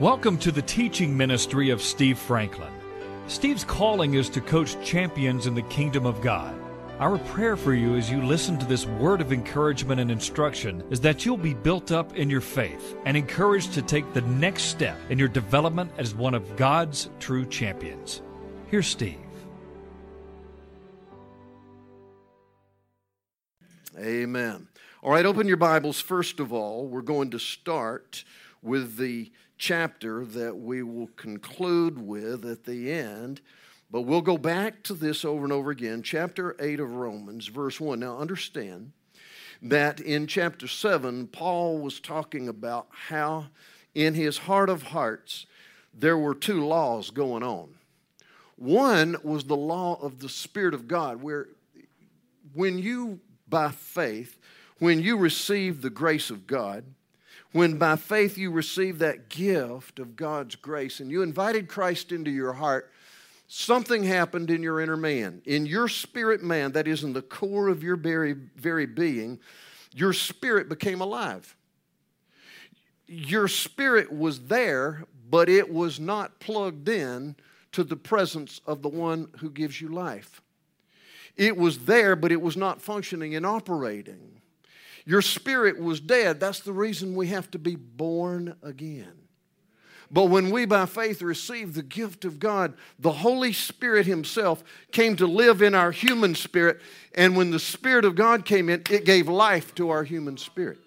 Welcome to the teaching ministry of Steve Franklin. Steve's calling is to coach champions in the kingdom of God. Our prayer for you as you listen to this word of encouragement and instruction is that you'll be built up in your faith and encouraged to take the next step in your development as one of God's true champions. Here's Steve. Amen. All right, open your Bibles. First of all, we're going to start with the chapter that we will conclude with at the end. But we'll go back to this over and over again. Chapter 8 of Romans, verse 1. Now, understand that in chapter 7, Paul was talking about how in his heart of hearts there were two laws going on. One was the law of the Spirit of God, where when you, by faith, when you receive the grace of God, when by faith you received that gift of God's grace and you invited Christ into your heart, something happened in your inner man. In your spirit man, that is in the core of your very, very being, your spirit became alive. Your spirit was there, but it was not plugged in to the presence of the one who gives you life. It was there, but it was not functioning and operating. Your spirit was dead. That's the reason we have to be born again. But when we by faith receive the gift of God, the Holy Spirit Himself came to live in our human spirit. And when the Spirit of God came in, it gave life to our human spirit.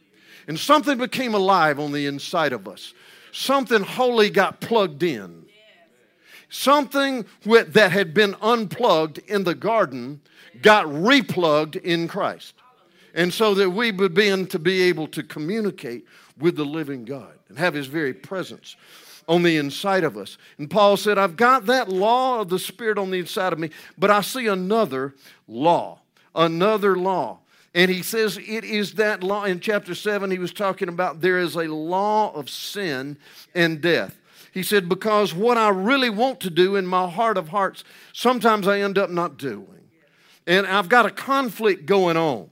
And something became alive on the inside of us. Something holy got plugged in. Something that had been unplugged in the garden got replugged in Christ and so that we would begin to be able to communicate with the living God and have His very presence on the inside of us. And Paul said, I've got that law of the Spirit on the inside of me, but I see another law, another law. And he says it is that law. In chapter 7, he was talking about there is a law of sin and death. He said, because what I really want to do in my heart of hearts, sometimes I end up not doing. And I've got a conflict going on.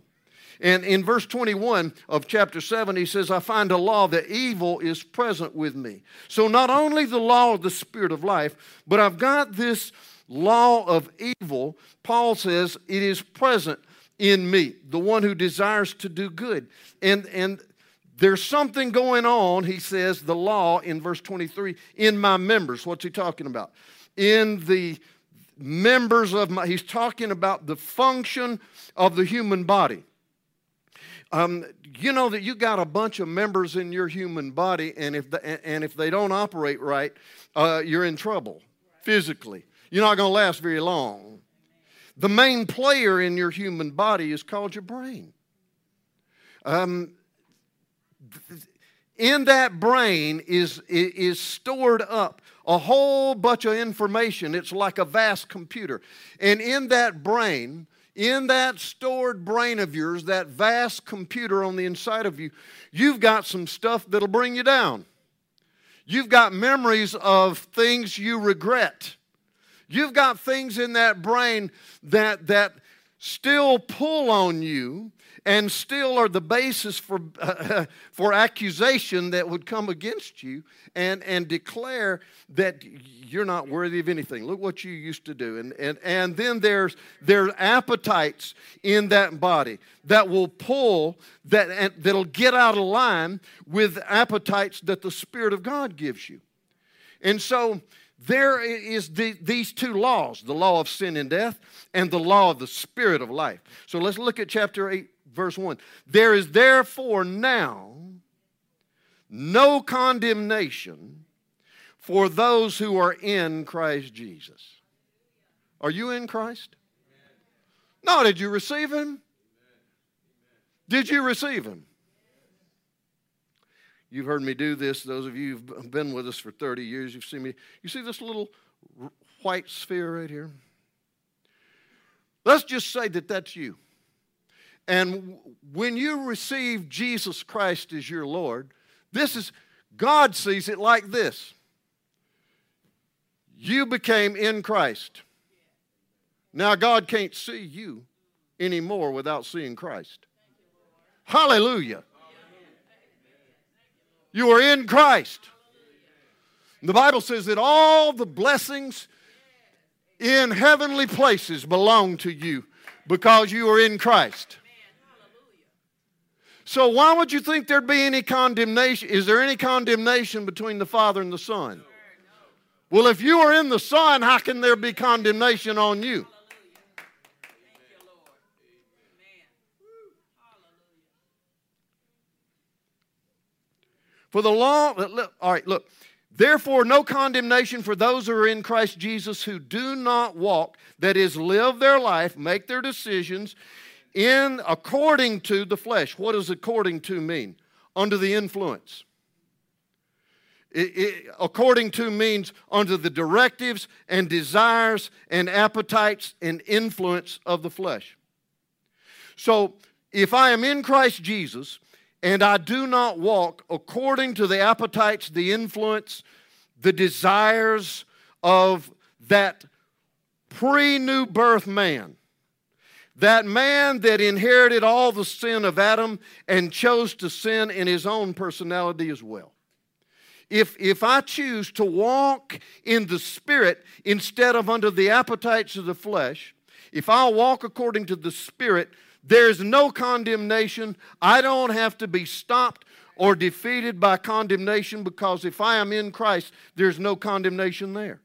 And in verse 21 of chapter 7, he says, I find a law that evil is present with me. So not only the law of the Spirit of life, but I've got this law of evil. Paul says it is present in me, the one who desires to do good. And, and there's something going on, he says, the law in verse 23, in my members. What's he talking about? In the members of my, he's talking about the function of the human body. Um, you know that you got a bunch of members in your human body, and if, the, and if they don't operate right, uh, you're in trouble physically. You're not going to last very long. The main player in your human body is called your brain. Um, in that brain is, is stored up a whole bunch of information. It's like a vast computer. And in that brain, in that stored brain of yours, that vast computer on the inside of you, you've got some stuff that'll bring you down. You've got memories of things you regret. You've got things in that brain that, that still pull on you and still are the basis for, uh, for accusation that would come against you and, and declare that you're not worthy of anything. Look what you used to do. And, and, and then there's, there's appetites in that body that will pull, that, and, that'll get out of line with appetites that the Spirit of God gives you. And so there is the, these two laws the law of sin and death and the law of the spirit of life so let's look at chapter 8 verse 1. There is therefore now no condemnation for those who are in Christ Jesus. Are you in Christ? No, did you receive Him? Did you receive Him? You've heard me do this. Those of you who've been with us for 30 years, you've seen me. You see this little white sphere right here? Let's just say that that's you. And when you receive Jesus Christ as your Lord, this is, God sees it like this you became in Christ. Now, God can't see you anymore without seeing Christ. Hallelujah. You are in Christ. The Bible says that all the blessings in heavenly places belong to you because you are in Christ. So, why would you think there'd be any condemnation? Is there any condemnation between the Father and the Son? Well, if you are in the Son, how can there be condemnation on you? For the law, all right, look. Therefore, no condemnation for those who are in Christ Jesus who do not walk, that is, live their life, make their decisions in according to the flesh. What does according to mean? Under the influence. It, it, according to means under the directives and desires and appetites and influence of the flesh. So, if I am in Christ Jesus, and I do not walk according to the appetites, the influence, the desires of that pre new birth man. That man that inherited all the sin of Adam and chose to sin in his own personality as well. If, if I choose to walk in the Spirit instead of under the appetites of the flesh, if I walk according to the Spirit, there's no condemnation. I don't have to be stopped or defeated by condemnation because if I am in Christ, there's no condemnation there.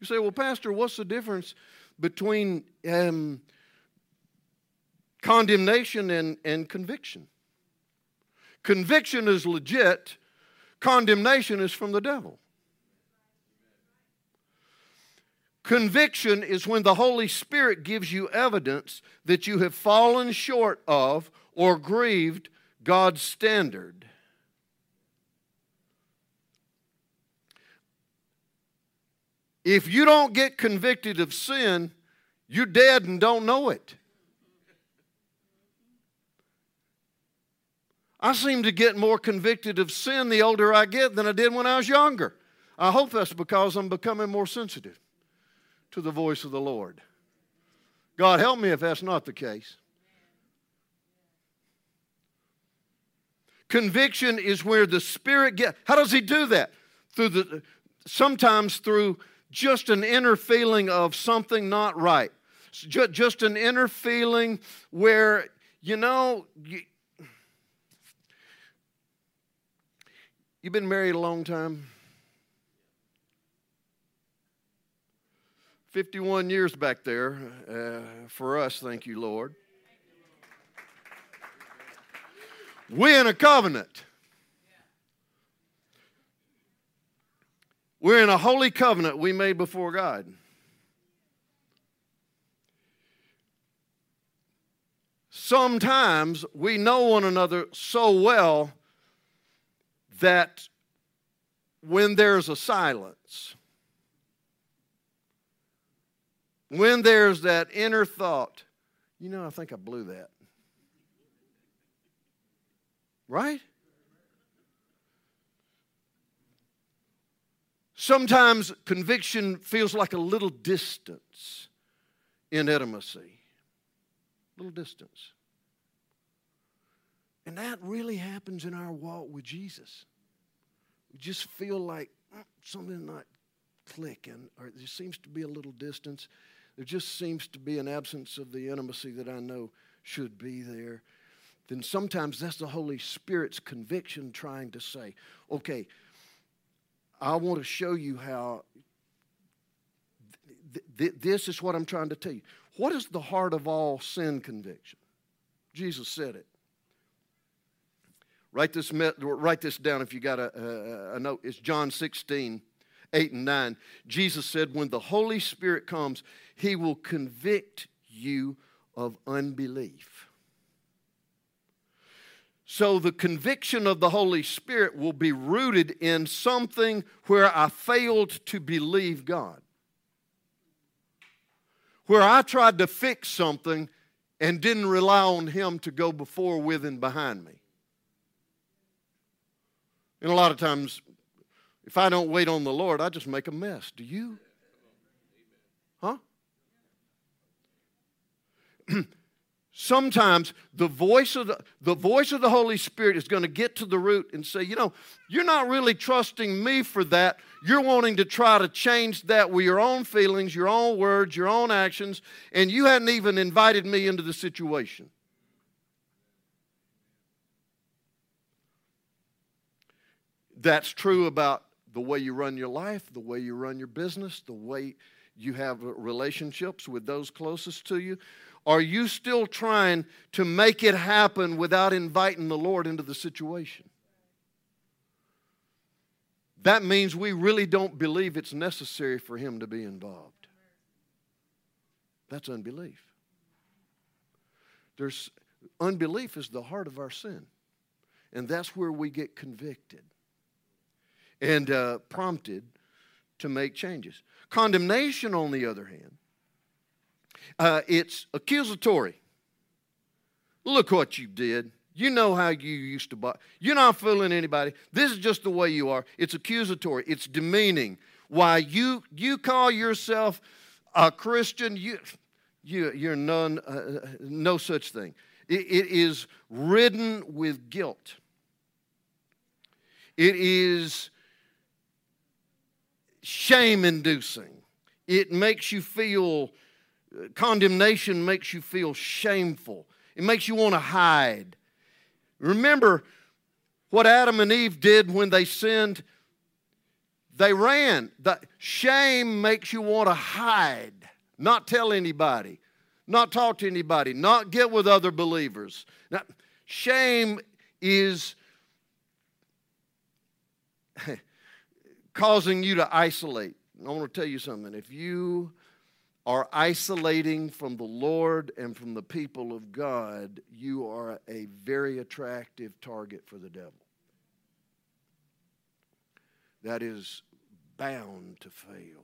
You say, well, Pastor, what's the difference between um, condemnation and, and conviction? Conviction is legit, condemnation is from the devil. Conviction is when the Holy Spirit gives you evidence that you have fallen short of or grieved God's standard. If you don't get convicted of sin, you're dead and don't know it. I seem to get more convicted of sin the older I get than I did when I was younger. I hope that's because I'm becoming more sensitive to the voice of the Lord. God, help me if that's not the case. Conviction is where the Spirit gets. How does He do that? Through the sometimes through just an inner feeling of something not right. Just an inner feeling where, you know, you, you've been married a long time. 51 years back there uh, for us, thank you, Lord. We're in a covenant. We're in a holy covenant we made before God. Sometimes we know one another so well that when there's a silence, when there's that inner thought, you know, I think I blew that. Right? Sometimes conviction feels like a little distance in intimacy. Little distance. And that really happens in our walk with Jesus. We just feel like mm, something not clicking, or there seems to be a little distance. There just seems to be an absence of the intimacy that I know should be there then sometimes that's the Holy Spirit's conviction trying to say, okay, I want to show you how th- th- this is what I'm trying to tell you. What is the heart of all sin conviction? Jesus said it. Write this, write this down if you got a, a, a note. It's John 16, 8 and 9. Jesus said, When the Holy Spirit comes, he will convict you of unbelief. So the conviction of the Holy Spirit will be rooted in something where I failed to believe God. Where I tried to fix something and didn't rely on Him to go before, with, and behind me. And a lot of times, if I don't wait on the Lord, I just make a mess. Do you? Huh? sometimes the voice of the, the voice of the holy spirit is going to get to the root and say you know you're not really trusting me for that. You're wanting to try to change that with your own feelings your own words your own actions and you hadn't even invited me into the situation. That's true about the way you run your life the way you run your business the way you have relationships with those closest to you are you still trying to make it happen without inviting the Lord into the situation? That means we really don't believe it's necessary for Him to be involved. That's unbelief. There's, unbelief is the heart of our sin, and that's where we get convicted and uh, prompted to make changes. Condemnation, on the other hand, uh, it's accusatory. Look what you did. You know how you used to buy. You're not fooling anybody. This is just the way you are. It's accusatory. It's demeaning. Why you you call yourself a Christian? You you you're none uh, uh no such thing. It, it is ridden with guilt. It is shame inducing. It makes you feel condemnation makes you feel shameful, it makes you want to hide. Remember what Adam and Eve did when they sinned? They ran. The shame makes you want to hide, not tell anybody, not talk to anybody, not get with other believers. Now, shame is causing you to isolate. I want to tell you something. If you are isolating from the Lord and from the people of God, you are a very attractive target for the devil. That is bound to fail.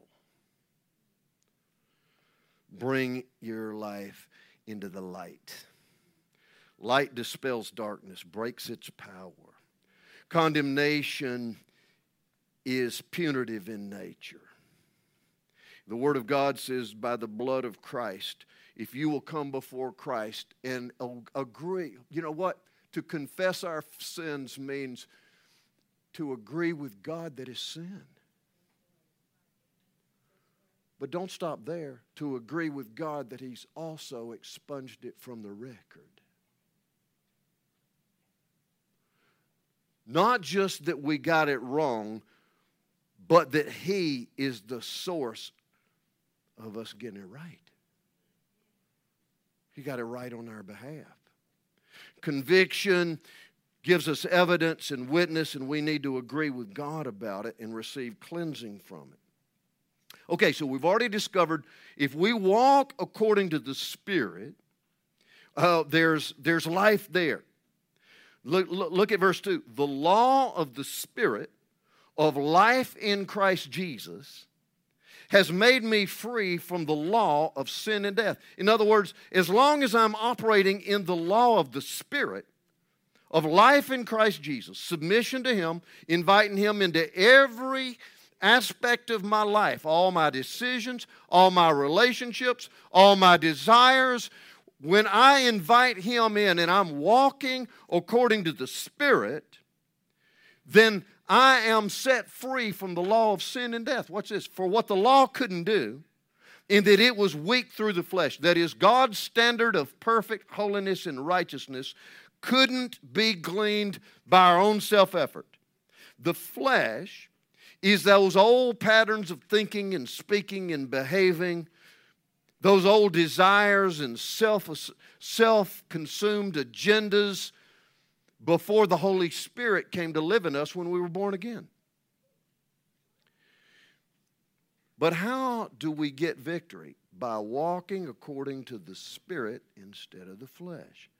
Bring your life into the light. Light dispels darkness, breaks its power. Condemnation is punitive in nature. The Word of God says, by the blood of Christ, if you will come before Christ and agree, you know what? To confess our sins means to agree with God that is sin. But don't stop there. To agree with God that He's also expunged it from the record. Not just that we got it wrong, but that He is the source of us getting it right. He got it right on our behalf. Conviction gives us evidence and witness, and we need to agree with God about it and receive cleansing from it. Okay, so we've already discovered if we walk according to the Spirit, uh, there's, there's life there. Look, look, look at verse 2. The law of the Spirit of life in Christ Jesus has made me free from the law of sin and death. In other words, as long as I'm operating in the law of the Spirit, of life in Christ Jesus, submission to Him, inviting Him into every aspect of my life, all my decisions, all my relationships, all my desires. When I invite Him in and I'm walking according to the Spirit, then I am set free from the law of sin and death. Watch this. For what the law couldn't do, in that it was weak through the flesh, that is, God's standard of perfect holiness and righteousness couldn't be gleaned by our own self effort. The flesh is those old patterns of thinking and speaking and behaving, those old desires and self consumed agendas before the Holy Spirit came to live in us when we were born again. But how do we get victory? By walking according to the Spirit instead of the flesh.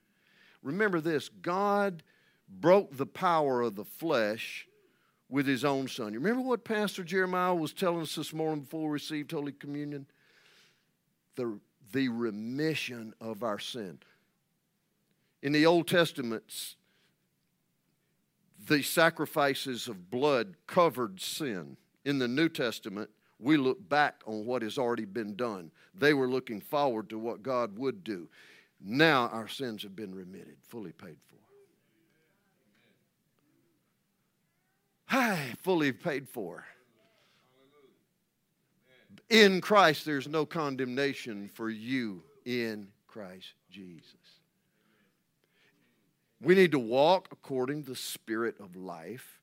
Remember this God broke the power of the flesh with his own son. You remember what Pastor Jeremiah was telling us this morning before we received Holy Communion? The, the remission of our sin. In the Old Testament, the sacrifices of blood covered sin. In the New Testament, we look back on what has already been done. They were looking forward to what God would do. Now our sins have been remitted, fully paid for. Hi, fully paid for. In Christ, there's no condemnation for you in Christ Jesus. We need to walk according to the spirit of life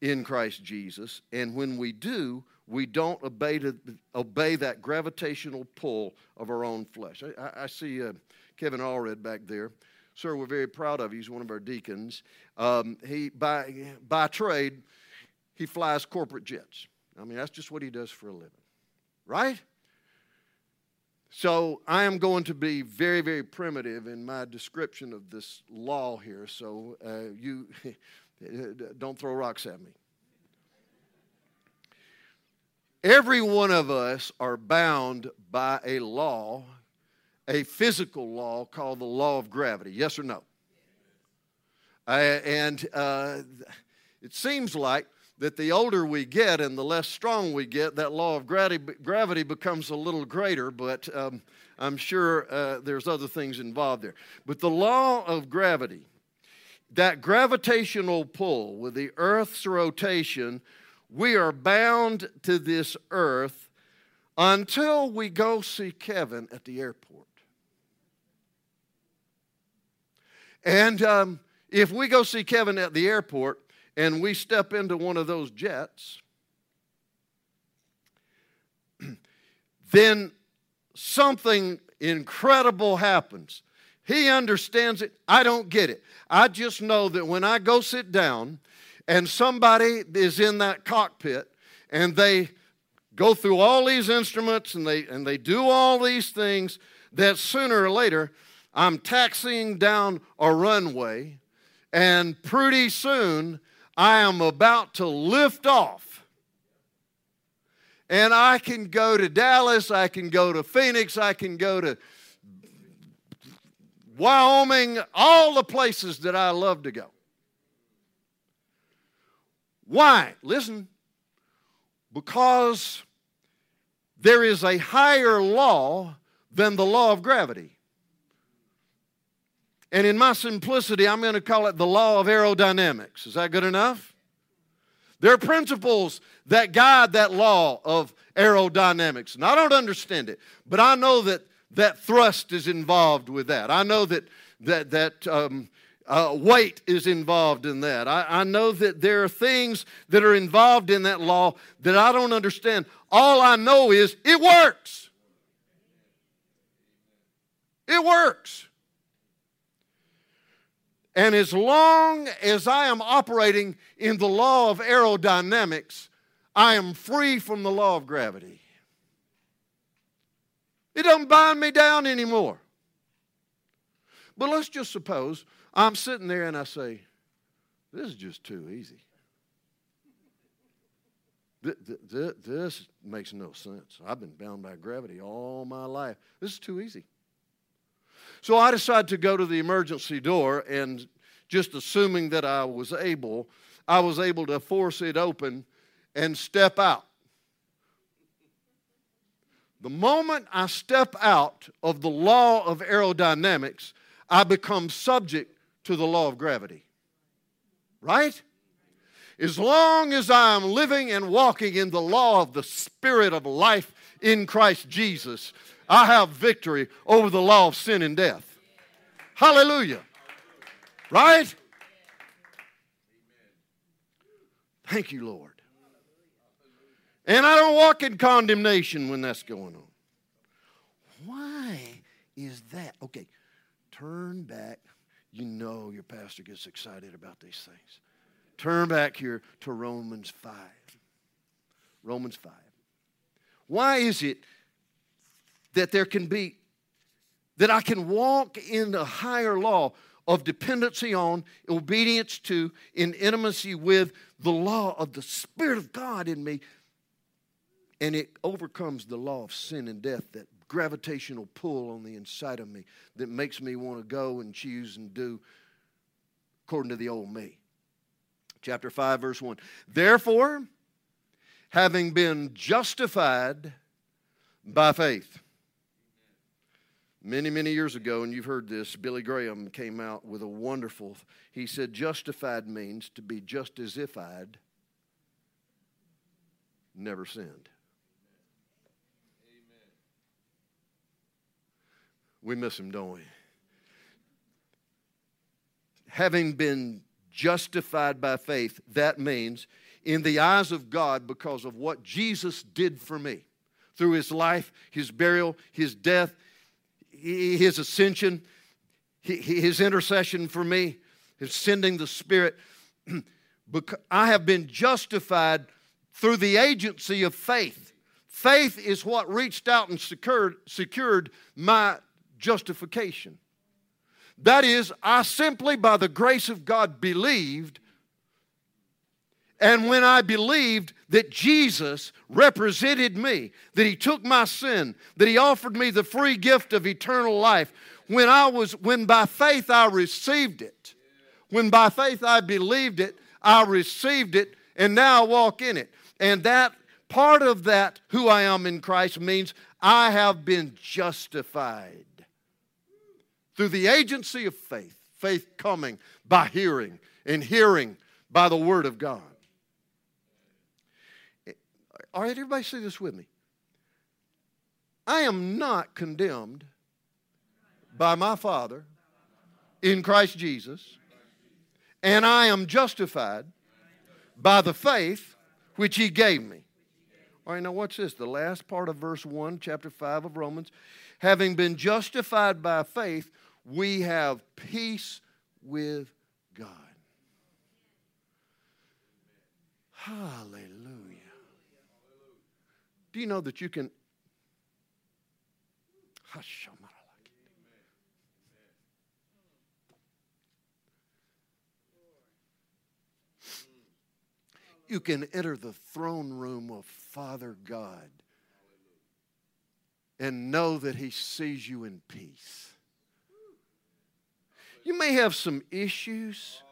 in Christ Jesus. And when we do, we don't obey, to, obey that gravitational pull of our own flesh. I, I see uh, Kevin Allred back there. Sir, we're very proud of you. He's one of our deacons. Um, he, by, by trade, he flies corporate jets. I mean, that's just what he does for a living, right? So I am going to be very, very primitive in my description of this law here. So uh, you don't throw rocks at me. Every one of us are bound by a law, a physical law called the law of gravity. Yes or no? Uh, and uh, it seems like that the older we get and the less strong we get, that law of gravity becomes a little greater, but um, I'm sure uh, there's other things involved there. But the law of gravity, that gravitational pull with the Earth's rotation, we are bound to this earth until we go see Kevin at the airport. And um, if we go see Kevin at the airport, and we step into one of those jets, then something incredible happens. He understands it. I don't get it. I just know that when I go sit down and somebody is in that cockpit and they go through all these instruments and they, and they do all these things, that sooner or later I'm taxiing down a runway and pretty soon I am about to lift off. And I can go to Dallas, I can go to Phoenix, I can go to Wyoming, all the places that I love to go. Why? Listen, because there is a higher law than the law of gravity. And in my simplicity, I'm going to call it the law of aerodynamics. Is that good enough? There are principles that guide that law of aerodynamics. And I don't understand it, but I know that, that thrust is involved with that. I know that, that, that um, uh, weight is involved in that. I, I know that there are things that are involved in that law that I don't understand. All I know is it works. It works. And as long as I am operating in the law of aerodynamics, I am free from the law of gravity. It doesn't bind me down anymore. But let's just suppose I'm sitting there and I say, This is just too easy. This makes no sense. I've been bound by gravity all my life. This is too easy. So I decided to go to the emergency door, and just assuming that I was able, I was able to force it open and step out. The moment I step out of the law of aerodynamics, I become subject to the law of gravity. Right? As long as I am living and walking in the law of the Spirit of life in Christ Jesus, I have victory over the law of sin and death. Hallelujah. Right? Thank you, Lord. And I don't walk in condemnation when that's going on. Why is that? Okay, turn back. You know your pastor gets excited about these things. Turn back here to Romans 5. Romans 5. Why is it that there can be, that I can walk in the higher law of dependency on, obedience to, in intimacy with the law of the Spirit of God in me, and it overcomes the law of sin and death, that gravitational pull on the inside of me that makes me want to go and choose and do according to the old me. Chapter 5, verse 1. Therefore, having been justified by faith, Many, many years ago, and you've heard this, Billy Graham came out with a wonderful, he said, justified means to be just as if I'd never sinned. We miss him, don't we? Having been justified by faith, that means in the eyes of God because of what Jesus did for me through his life, his burial, his death, his ascension, his intercession for me, his sending the Spirit. I have been justified through the agency of faith. Faith is what reached out and secured, secured my justification. That is, I simply, by the grace of God, believed and when I believed that Jesus represented me, that He took my sin, that He offered me the free gift of eternal life, when I was, when by faith I received it, when by faith I believed it, I received it, and now I walk in it. And that part of that, who I am in Christ, means I have been justified through the agency of faith. Faith coming by hearing, and hearing by the Word of God. All right, everybody say this with me. I am not condemned by my Father in Christ Jesus, and I am justified by the faith which He gave me. All right, now watch this. The last part of verse 1, chapter 5 of Romans. Having been justified by faith, we have peace with God. Hallelujah. Do you know that you can? You can enter the throne room of Father God and know that He sees you in peace. You may have some issues.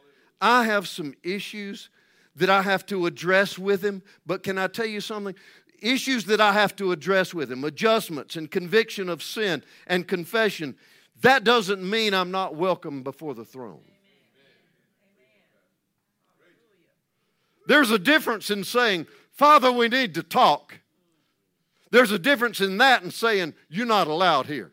I have some issues that I have to address with Him, but can I tell you something? issues that I have to address with him, adjustments and conviction of sin and confession, that doesn't mean I'm not welcome before the throne. There's a difference in saying, Father, we need to talk. There's a difference in that and saying, You're not allowed here.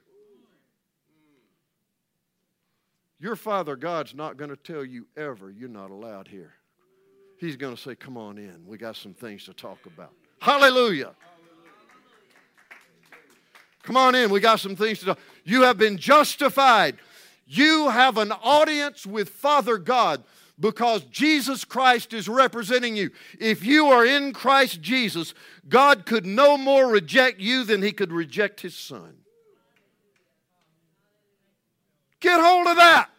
Your Father God's not going to tell you ever you're not allowed here. He's going to say, Come on in. We got some things to talk about. Hallelujah. Come on in. We got some things to talk. You have been justified. You have an audience with Father God because Jesus Christ is representing you. If you are in Christ Jesus, God could no more reject you than he could reject his son. Get hold of that.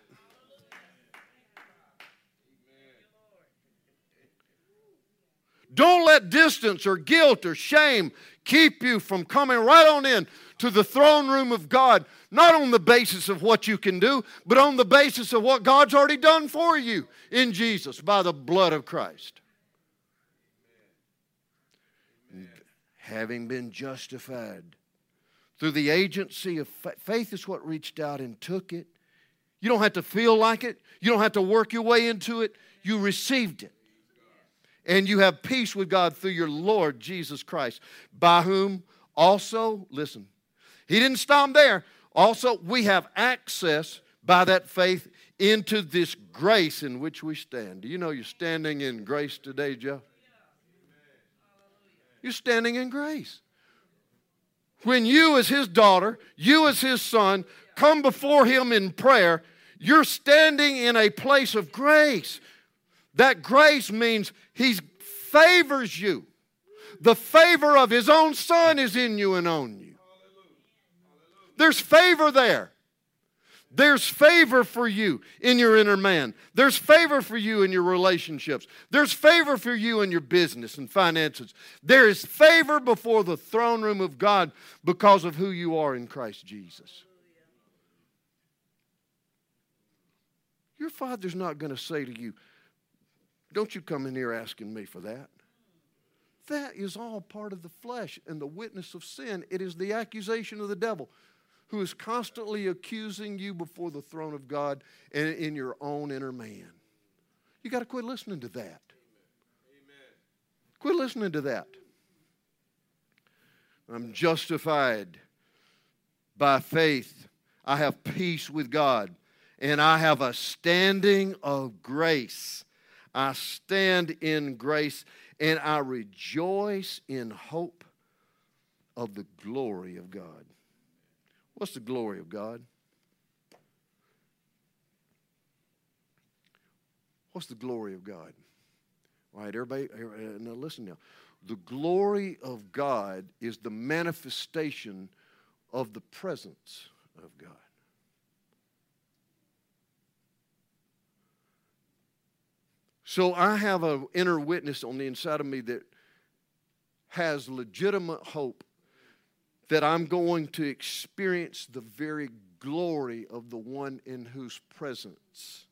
Don't let distance or guilt or shame keep you from coming right on in to the throne room of God, not on the basis of what you can do, but on the basis of what God's already done for you in Jesus by the blood of Christ. Having been justified through the agency of faith, faith is what reached out and took it. You don't have to feel like it, you don't have to work your way into it. You received it and you have peace with God through your Lord Jesus Christ, by whom also, listen, he didn't stop there. Also, we have access by that faith into this grace in which we stand. Do you know you're standing in grace today, Jeff? You're standing in grace. When you, as his daughter, you, as his son, come before him in prayer, you're standing in a place of grace. That grace means He favors you. The favor of His own Son is in you and on you. There's favor there. There's favor for you in your inner man. There's favor for you in your relationships. There's favor for you in your business and finances. There is favor before the throne room of God because of who you are in Christ Jesus. Your Father's not going to say to you, don't you come in here asking me for that. That is all part of the flesh and the witness of sin. It is the accusation of the devil. who is constantly accusing you before the throne of God and in your own inner man. You got to quit listening to that. Amen. Quit listening to that. I'm justified by faith. I have peace with God, and I have a standing of grace. I stand in grace, and I rejoice in hope of the glory of God. What's the glory of God? What's the glory of God? All right, everybody, eh, now listen now. The glory of God is the manifestation of the presence of God. So I have an inner witness on the inside of me that has legitimate hope that I'm going to experience the very glory of the one in whose presence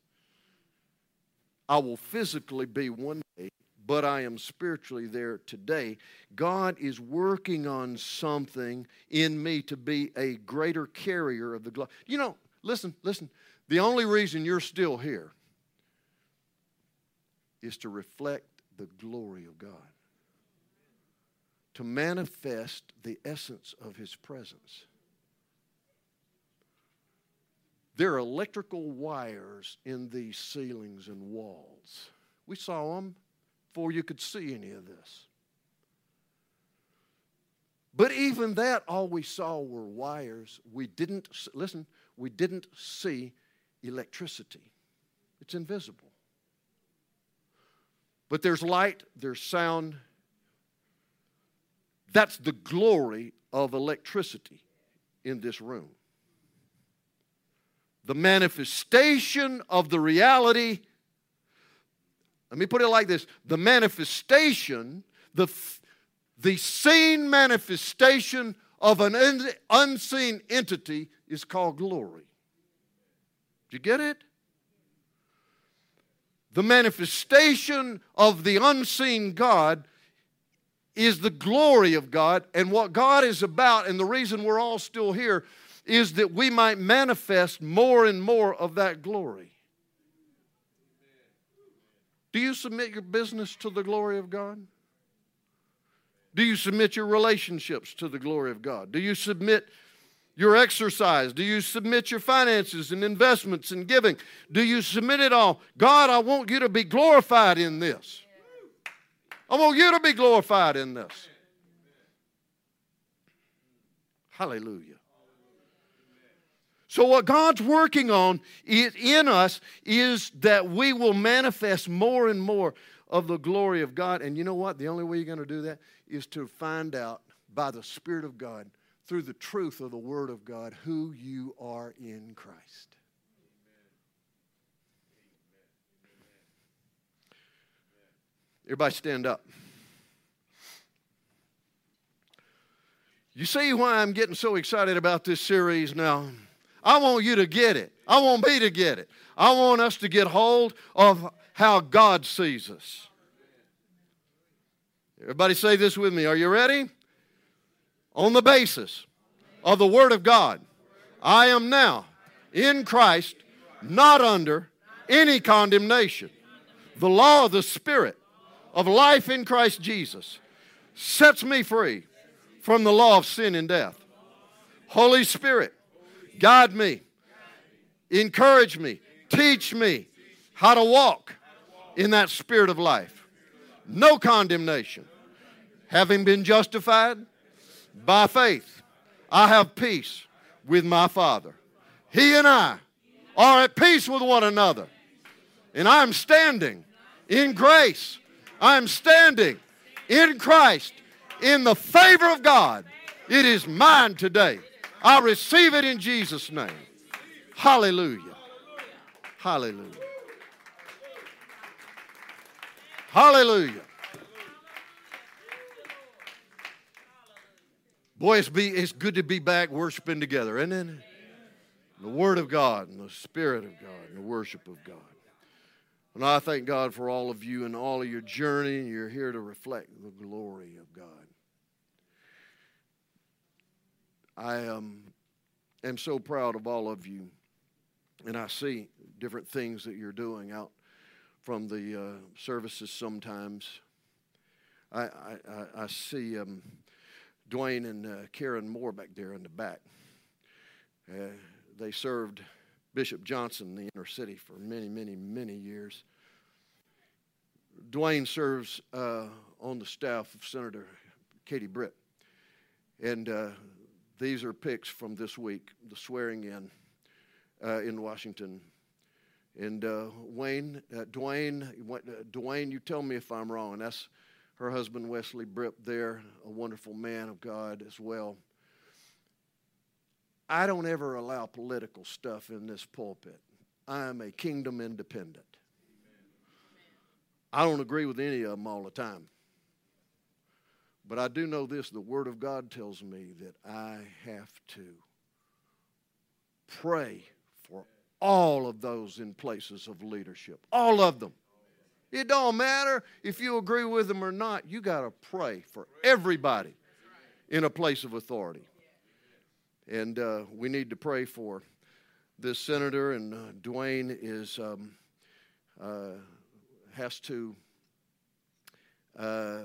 I will physically be one day, but I am spiritually there today. God is working on something in me to be a greater carrier of the glory. You know, listen, listen. The only reason you're still here is to reflect the glory of God, to manifest the essence of His presence. There are electrical wires in these ceilings and walls. We saw them before you could see any of this. But even that, all we saw were wires. We didn't, listen, we didn't see electricity. It's invisible. But there's light, there's sound. That's the glory of electricity in this room the manifestation of the reality. Let me put it like this the manifestation, the, the seen manifestation of an unseen entity is called glory. Do you get it? The manifestation of the unseen God is the glory of God, and what God is about, and the reason we're all still here is that we might manifest more and more of that glory. Do you submit your business to the glory of God? Do you submit your relationships to the glory of God? Do you submit your exercise? Do you submit your finances and investments and giving? Do you submit it all? God, I want you to be glorified in this. I want you to be glorified in this. Hallelujah. So, what God's working on in us is that we will manifest more and more of the glory of God. And you know what? The only way you're going to do that is to find out by the Spirit of God, through the truth of the Word of God, who you are in Christ. Everybody stand up. You see why I'm getting so excited about this series now? I want you to get it. I want me to get it. I want us to get hold of how God sees us. Everybody say this with me. Are you ready? On the basis of the Word of God, I am now in Christ, not under any condemnation. The law of the Spirit of life in Christ Jesus sets me free from the law of sin and death. Holy Spirit, guide me, encourage me, teach me how to walk in that spirit of life. No condemnation. Having been justified by faith, I have peace with my Father. He and I are at peace with one another. And I'm standing in grace. I'm standing in Christ in the favor of God. It is mine today. I receive it in Jesus' name. Hallelujah. Hallelujah. Hallelujah. Boy, it's, be, it's good to be back worshiping together, isn't it? The Word of God and the Spirit of God and the worship of God. And I thank God for all of you and all of your journey. You're here to reflect the glory of God. I um, am so proud of all of you, and I see different things that you're doing out from the uh, services sometimes. I, I, I see um, Dwayne and uh, Karen Moore back there in the back. Uh, they served Bishop Johnson in the inner city for many, many, many years. Dwayne serves uh, on the staff of Senator Katie Britt. And uh, these are pics from this week, the swearing in uh, in Washington. And uh, Wayne, Dwayne, Dwayne, you tell me if I'm wrong. That's her husband Wesley Britt there, a wonderful man of God as well. I don't ever allow political stuff in this pulpit. I am a kingdom independent. I don't agree with any of them all the time. But I do know this the Word of God tells me that I have to pray for all of those in places of leadership. All of them. It don't matter if you agree with them or not. You got to pray for everybody in a place of authority. And uh, we need to pray for this senator, and uh, Dwayne is um, uh, has to uh,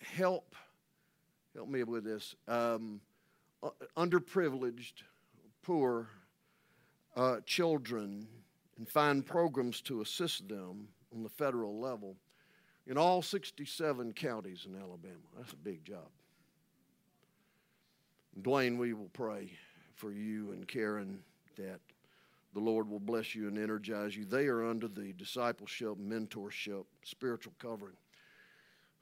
help help me with this um, underprivileged, poor uh, children and find programs to assist them on the federal level in all 67 counties in Alabama. That's a big job. Dwayne, we will pray for you and Karen that the Lord will bless you and energize you. They are under the discipleship, mentorship, spiritual covering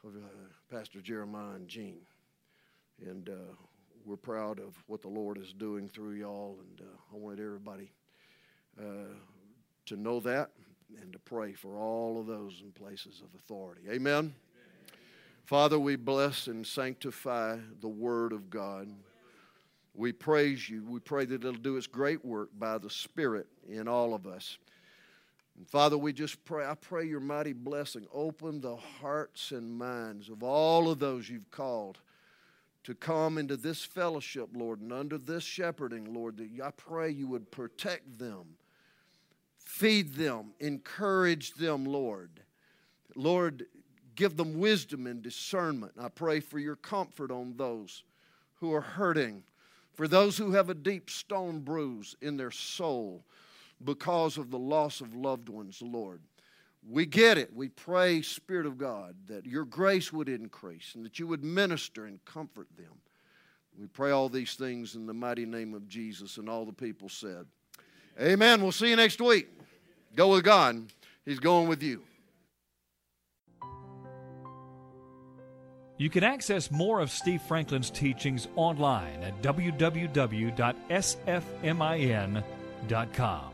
of uh, Pastor Jeremiah and Jean. And uh, we're proud of what the Lord is doing through y'all. And uh, I wanted everybody uh, to know that and to pray for all of those in places of authority. Amen? Amen. Father, we bless and sanctify the Word of God. We praise you. We pray that it'll do its great work by the Spirit in all of us. And Father, we just pray, I pray your mighty blessing. Open the hearts and minds of all of those you've called to come into this fellowship, Lord, and under this shepherding, Lord, that I pray you would protect them, feed them, encourage them, Lord. Lord, give them wisdom and discernment. I pray for your comfort on those who are hurting for those who have a deep stone bruise in their soul because of the loss of loved ones, Lord. We get it. We pray, Spirit of God, that your grace would increase and that you would minister and comfort them. We pray all these things in the mighty name of Jesus, and all the people said, Amen. We'll see you next week. Go with God, He's going with you. You can access more of Steve Franklin's teachings online at www.sfmin.com.